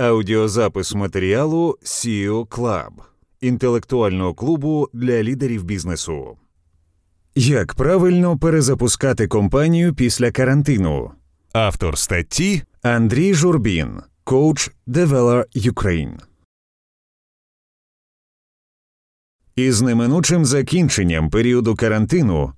Аудіозапис матеріалу SEO Club інтелектуального клубу для лідерів бізнесу. Як правильно перезапускати компанію після карантину? Автор статті Андрій Журбін, коуч Developer Ukraine. Із неминучим закінченням періоду карантину,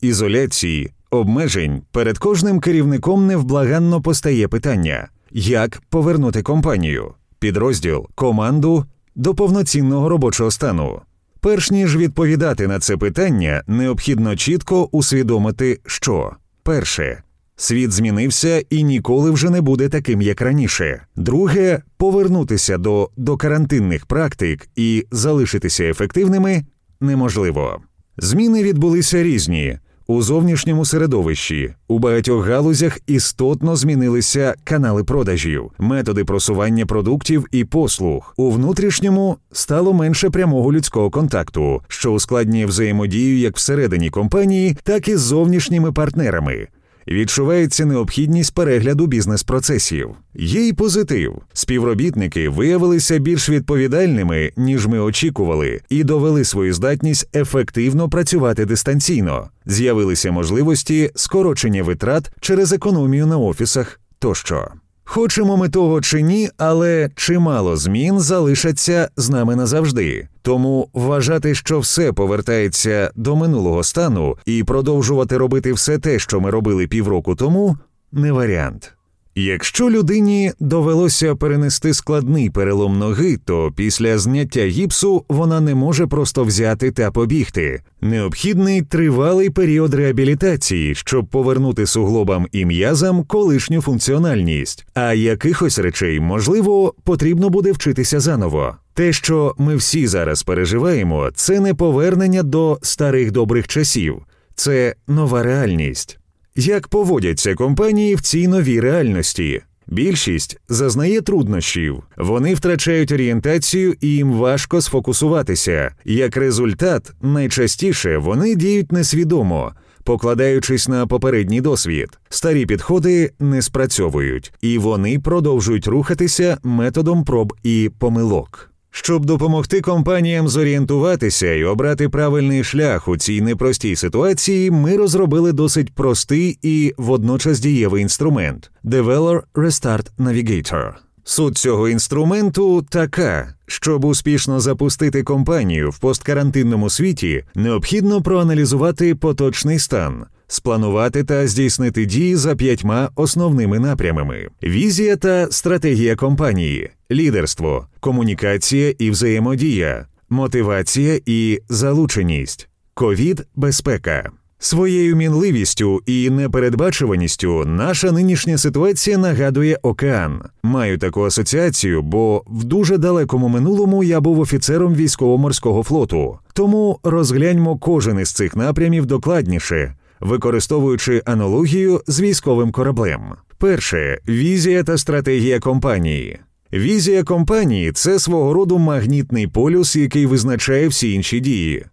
ізоляції, обмежень перед кожним керівником невблаганно постає питання як повернути компанію, підрозділ, команду до повноцінного робочого стану. Перш ніж відповідати на це питання, необхідно чітко усвідомити, що перше. Світ змінився і ніколи вже не буде таким, як раніше. Друге повернутися до докарантинних практик і залишитися ефективними неможливо. Зміни відбулися різні, у зовнішньому середовищі у багатьох галузях істотно змінилися канали продажів, методи просування продуктів і послуг. У внутрішньому стало менше прямого людського контакту, що ускладнює взаємодію як всередині компанії, так і з зовнішніми партнерами відчувається необхідність перегляду бізнес-процесів. Є й позитив. Співробітники виявилися більш відповідальними, ніж ми очікували, і довели свою здатність ефективно працювати дистанційно. З'явилися можливості скорочення витрат через економію на офісах тощо. Хочемо ми того чи ні, але чимало змін залишаться з нами назавжди. Тому вважати, що все повертається до минулого стану, і продовжувати робити все те, що ми робили півроку тому, не варіант. Якщо людині довелося перенести складний перелом ноги, то після зняття гіпсу вона не може просто взяти та побігти. Необхідний тривалий період реабілітації, щоб повернути суглобам і м'язам колишню функціональність. А якихось речей, можливо, потрібно буде вчитися заново. Те, що ми всі зараз переживаємо, це не повернення до старих добрих часів, це нова реальність. Як поводяться компанії в цій новій реальності? Більшість зазнає труднощів, вони втрачають орієнтацію і їм важко сфокусуватися. Як результат, найчастіше вони діють несвідомо, покладаючись на попередній досвід. Старі підходи не спрацьовують, і вони продовжують рухатися методом проб і помилок. Щоб допомогти компаніям зорієнтуватися і обрати правильний шлях у цій непростій ситуації, ми розробили досить простий і водночас дієвий інструмент Developer Restart Navigator. Суть цього інструменту така, щоб успішно запустити компанію в посткарантинному світі, необхідно проаналізувати поточний стан, спланувати та здійснити дії за п'ятьма основними напрямами: візія та стратегія компанії, лідерство, комунікація і взаємодія, мотивація і залученість, ковід, безпека. Своєю мінливістю і непередбачуваністю наша нинішня ситуація нагадує океан. Маю таку асоціацію, бо в дуже далекому минулому я був офіцером військово-морського флоту. Тому розгляньмо кожен із цих напрямів докладніше, використовуючи аналогію з військовим кораблем. Перше візія та стратегія компанії. Візія компанії це свого роду магнітний полюс, який визначає всі інші дії.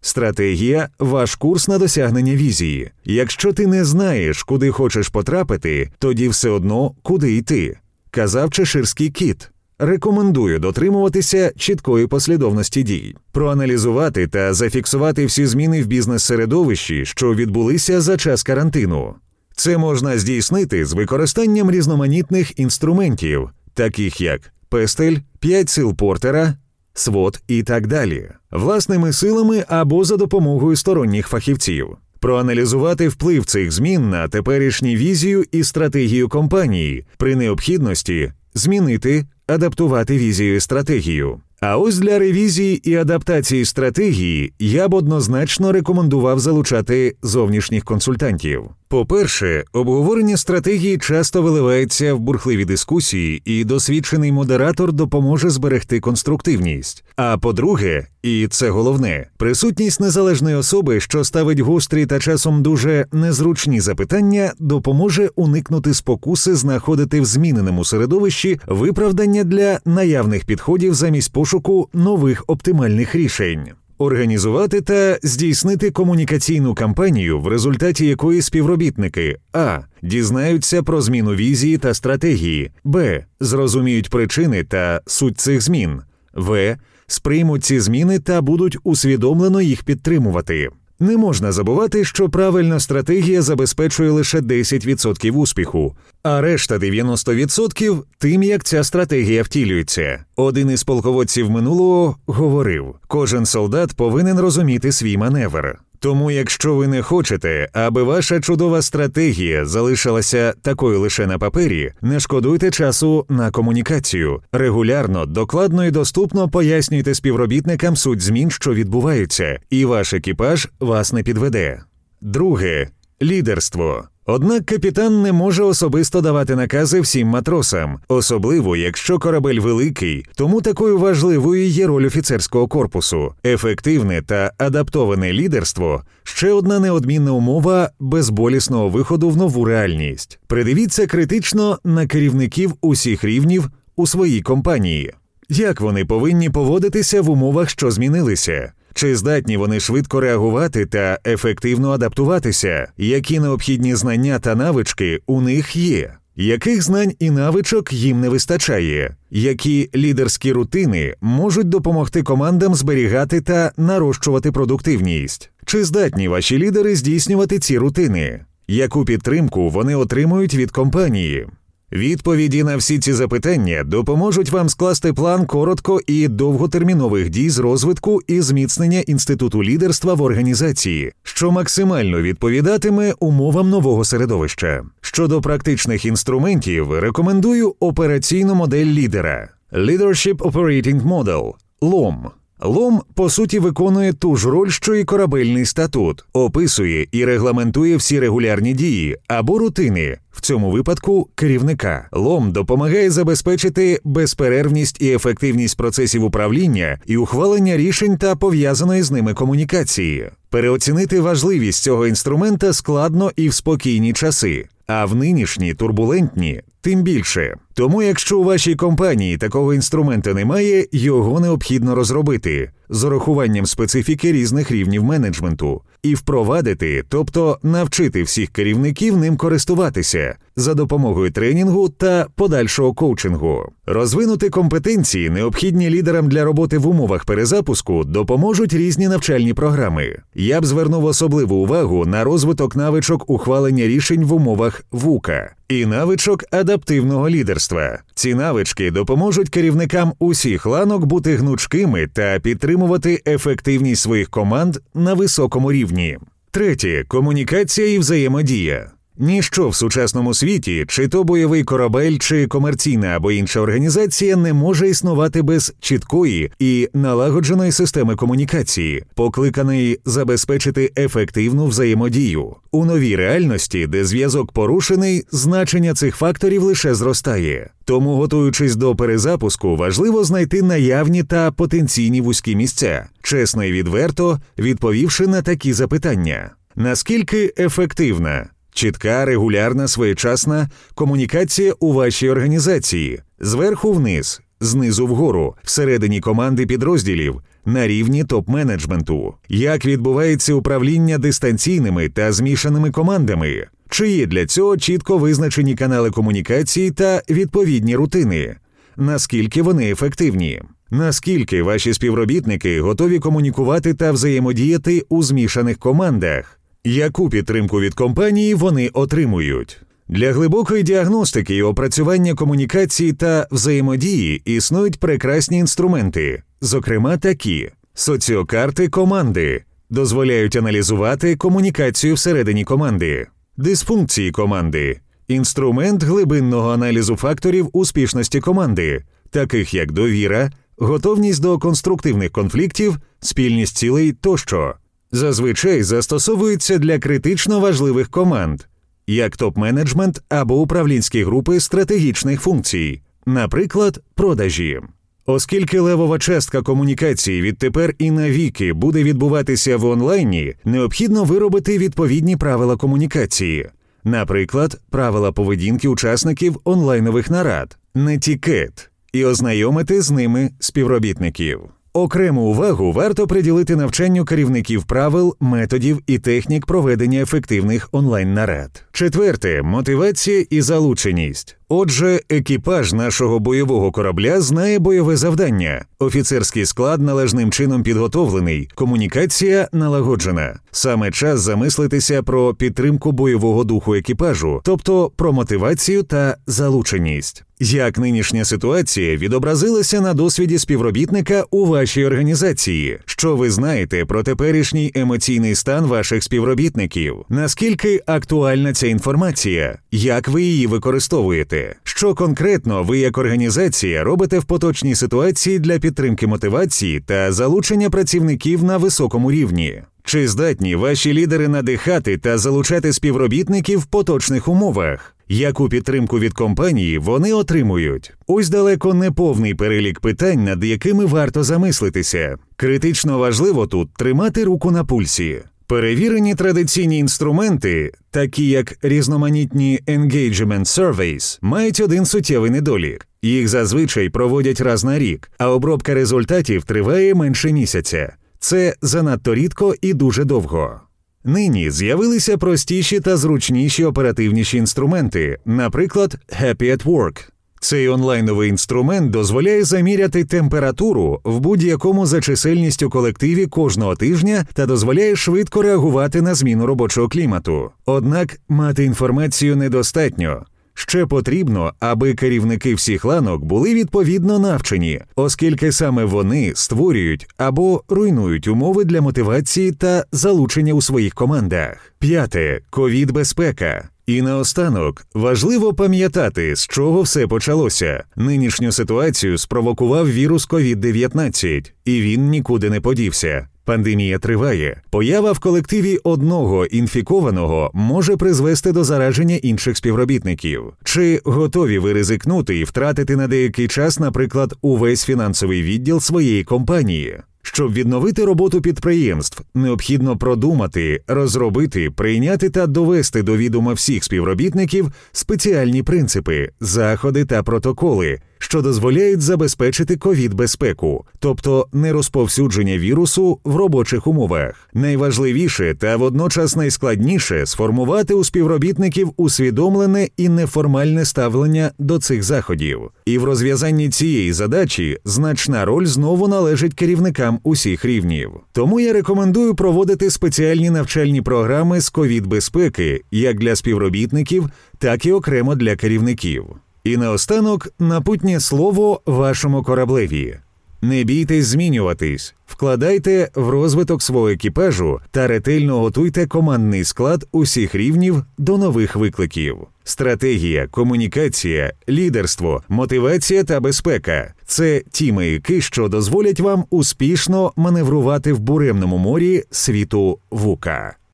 Стратегія ваш курс на досягнення візії. Якщо ти не знаєш, куди хочеш потрапити, тоді все одно куди йти. Казав Чеширський кіт. Рекомендую дотримуватися чіткої послідовності дій, проаналізувати та зафіксувати всі зміни в бізнес-середовищі, що відбулися за час карантину. Це можна здійснити з використанням різноманітних інструментів, таких як пестель, п'ять сил портера, свод і так далі, власними силами або за допомогою сторонніх фахівців. Проаналізувати вплив цих змін на теперішню візію і стратегію компанії при необхідності змінити, адаптувати візію і стратегію. А ось для ревізії і адаптації стратегії я б однозначно рекомендував залучати зовнішніх консультантів. По-перше, обговорення стратегії часто виливається в бурхливі дискусії, і досвідчений модератор допоможе зберегти конструктивність. А по-друге, і це головне, присутність незалежної особи, що ставить гострі та часом дуже незручні запитання, допоможе уникнути спокуси знаходити в зміненому середовищі виправдання для наявних підходів замість пошуку нових оптимальних рішень. Організувати та здійснити комунікаційну кампанію, в результаті якої співробітники а. Дізнаються про зміну візії та стратегії, б. Зрозуміють причини та суть цих змін, в. Сприймуть ці зміни та будуть усвідомлено їх підтримувати. Не можна забувати, що правильна стратегія забезпечує лише 10% успіху, а решта 90% тим, як ця стратегія втілюється. Один із полководців минулого говорив: кожен солдат повинен розуміти свій маневр. Тому, якщо ви не хочете, аби ваша чудова стратегія залишилася такою лише на папері, не шкодуйте часу на комунікацію. Регулярно, докладно і доступно пояснюйте співробітникам суть змін, що відбуваються, і ваш екіпаж вас не підведе. Друге лідерство. Однак капітан не може особисто давати накази всім матросам, особливо якщо корабель великий, тому такою важливою є роль офіцерського корпусу. Ефективне та адаптоване лідерство ще одна неодмінна умова безболісного виходу в нову реальність. Придивіться критично на керівників усіх рівнів у своїй компанії. Як вони повинні поводитися в умовах, що змінилися? Чи здатні вони швидко реагувати та ефективно адаптуватися? Які необхідні знання та навички у них є? Яких знань і навичок їм не вистачає? Які лідерські рутини можуть допомогти командам зберігати та нарощувати продуктивність? Чи здатні ваші лідери здійснювати ці рутини? Яку підтримку вони отримують від компанії? Відповіді на всі ці запитання допоможуть вам скласти план коротко і довготермінових дій з розвитку і зміцнення інституту лідерства в організації, що максимально відповідатиме умовам нового середовища. Щодо практичних інструментів, рекомендую операційну модель лідера Leadership Operating Model – LOM. Лом, по суті, виконує ту ж роль, що і корабельний статут, описує і регламентує всі регулярні дії або рутини, в цьому випадку керівника. Лом допомагає забезпечити безперервність і ефективність процесів управління і ухвалення рішень та пов'язаної з ними комунікації. Переоцінити важливість цього інструмента складно і в спокійні часи, а в нинішні турбулентні тим більше. Тому, якщо у вашій компанії такого інструменту немає, його необхідно розробити з урахуванням специфіки різних рівнів менеджменту і впровадити, тобто навчити всіх керівників ним користуватися за допомогою тренінгу та подальшого коучингу. Розвинути компетенції, необхідні лідерам для роботи в умовах перезапуску, допоможуть різні навчальні програми. Я б звернув особливу увагу на розвиток навичок ухвалення рішень в умовах ВУКа і навичок адаптивного лідерства. Ці навички допоможуть керівникам усіх ланок бути гнучкими та підтримувати ефективність своїх команд на високому рівні. Третє комунікація і взаємодія. Ніщо в сучасному світі, чи то бойовий корабель, чи комерційна або інша організація не може існувати без чіткої і налагодженої системи комунікації, покликаної забезпечити ефективну взаємодію у новій реальності, де зв'язок порушений, значення цих факторів лише зростає. Тому, готуючись до перезапуску, важливо знайти наявні та потенційні вузькі місця, чесно і відверто відповівши на такі запитання: наскільки ефективна? Чітка, регулярна, своєчасна комунікація у вашій організації зверху вниз, знизу вгору, всередині команди підрозділів, на рівні топ-менеджменту, як відбувається управління дистанційними та змішаними командами, чи є для цього чітко визначені канали комунікації та відповідні рутини, наскільки вони ефективні. Наскільки ваші співробітники готові комунікувати та взаємодіяти у змішаних командах? Яку підтримку від компанії вони отримують? Для глибокої діагностики і опрацювання комунікації та взаємодії існують прекрасні інструменти, зокрема такі. Соціокарти команди, дозволяють аналізувати комунікацію всередині команди, дисфункції команди, інструмент глибинного аналізу факторів успішності команди, таких як довіра, готовність до конструктивних конфліктів, спільність цілей тощо зазвичай застосовуються для критично важливих команд, як топ-менеджмент або управлінські групи стратегічних функцій, наприклад, продажі. Оскільки левова частка комунікації відтепер і навіки буде відбуватися в онлайні, необхідно виробити відповідні правила комунікації, наприклад, правила поведінки учасників онлайнових нарад, нетікет, і ознайомити з ними співробітників. Окрему увагу варто приділити навчанню керівників правил, методів і технік проведення ефективних онлайн нарад. Четверте мотивація і залученість. Отже, екіпаж нашого бойового корабля знає бойове завдання. Офіцерський склад належним чином підготовлений, комунікація налагоджена. Саме час замислитися про підтримку бойового духу екіпажу, тобто про мотивацію та залученість. Як нинішня ситуація відобразилася на досвіді співробітника у вашій організації? Що ви знаєте про теперішній емоційний стан ваших співробітників? Наскільки актуальна ця інформація? Як ви її використовуєте? Що конкретно ви як організація робите в поточній ситуації для підтримки мотивації та залучення працівників на високому рівні? Чи здатні ваші лідери надихати та залучати співробітників в поточних умовах? Яку підтримку від компанії вони отримують? Ось далеко не повний перелік питань, над якими варто замислитися. Критично важливо тут тримати руку на пульсі. Перевірені традиційні інструменти, такі як різноманітні engagement surveys, мають один суттєвий недолік. Їх зазвичай проводять раз на рік, а обробка результатів триває менше місяця. Це занадто рідко і дуже довго. Нині з'явилися простіші та зручніші оперативніші інструменти, наприклад, Happy at Work. Цей онлайновий інструмент дозволяє заміряти температуру в будь-якому за чисельністю колективі кожного тижня та дозволяє швидко реагувати на зміну робочого клімату. Однак мати інформацію недостатньо. Ще потрібно, аби керівники всіх ланок були відповідно навчені, оскільки саме вони створюють або руйнують умови для мотивації та залучення у своїх командах. П'яте ковід безпека. І наостанок важливо пам'ятати, з чого все почалося. Нинішню ситуацію спровокував вірус COVID-19, і він нікуди не подівся. Пандемія триває. Поява в колективі одного інфікованого може призвести до зараження інших співробітників. Чи готові ви ризикнути і втратити на деякий час, наприклад, увесь фінансовий відділ своєї компанії? Щоб відновити роботу підприємств, необхідно продумати, розробити, прийняти та довести до відома всіх співробітників спеціальні принципи, заходи та протоколи, що дозволяють забезпечити ковід-безпеку, тобто нерозповсюдження вірусу в робочих умовах. Найважливіше та водночас найскладніше сформувати у співробітників усвідомлене і неформальне ставлення до цих заходів. І в розв'язанні цієї задачі значна роль знову належить керівникам усіх рівнів. Тому я рекомендую проводити спеціальні навчальні програми з ковід-безпеки як для співробітників, так і окремо для керівників. І наостанок напутнє слово вашому кораблеві. Не бійтесь змінюватись, вкладайте в розвиток свого екіпажу та ретельно готуйте командний склад усіх рівнів до нових викликів. Стратегія, комунікація, лідерство, мотивація та безпека це ті маяки, що дозволять вам успішно маневрувати в буремному морі світу вука.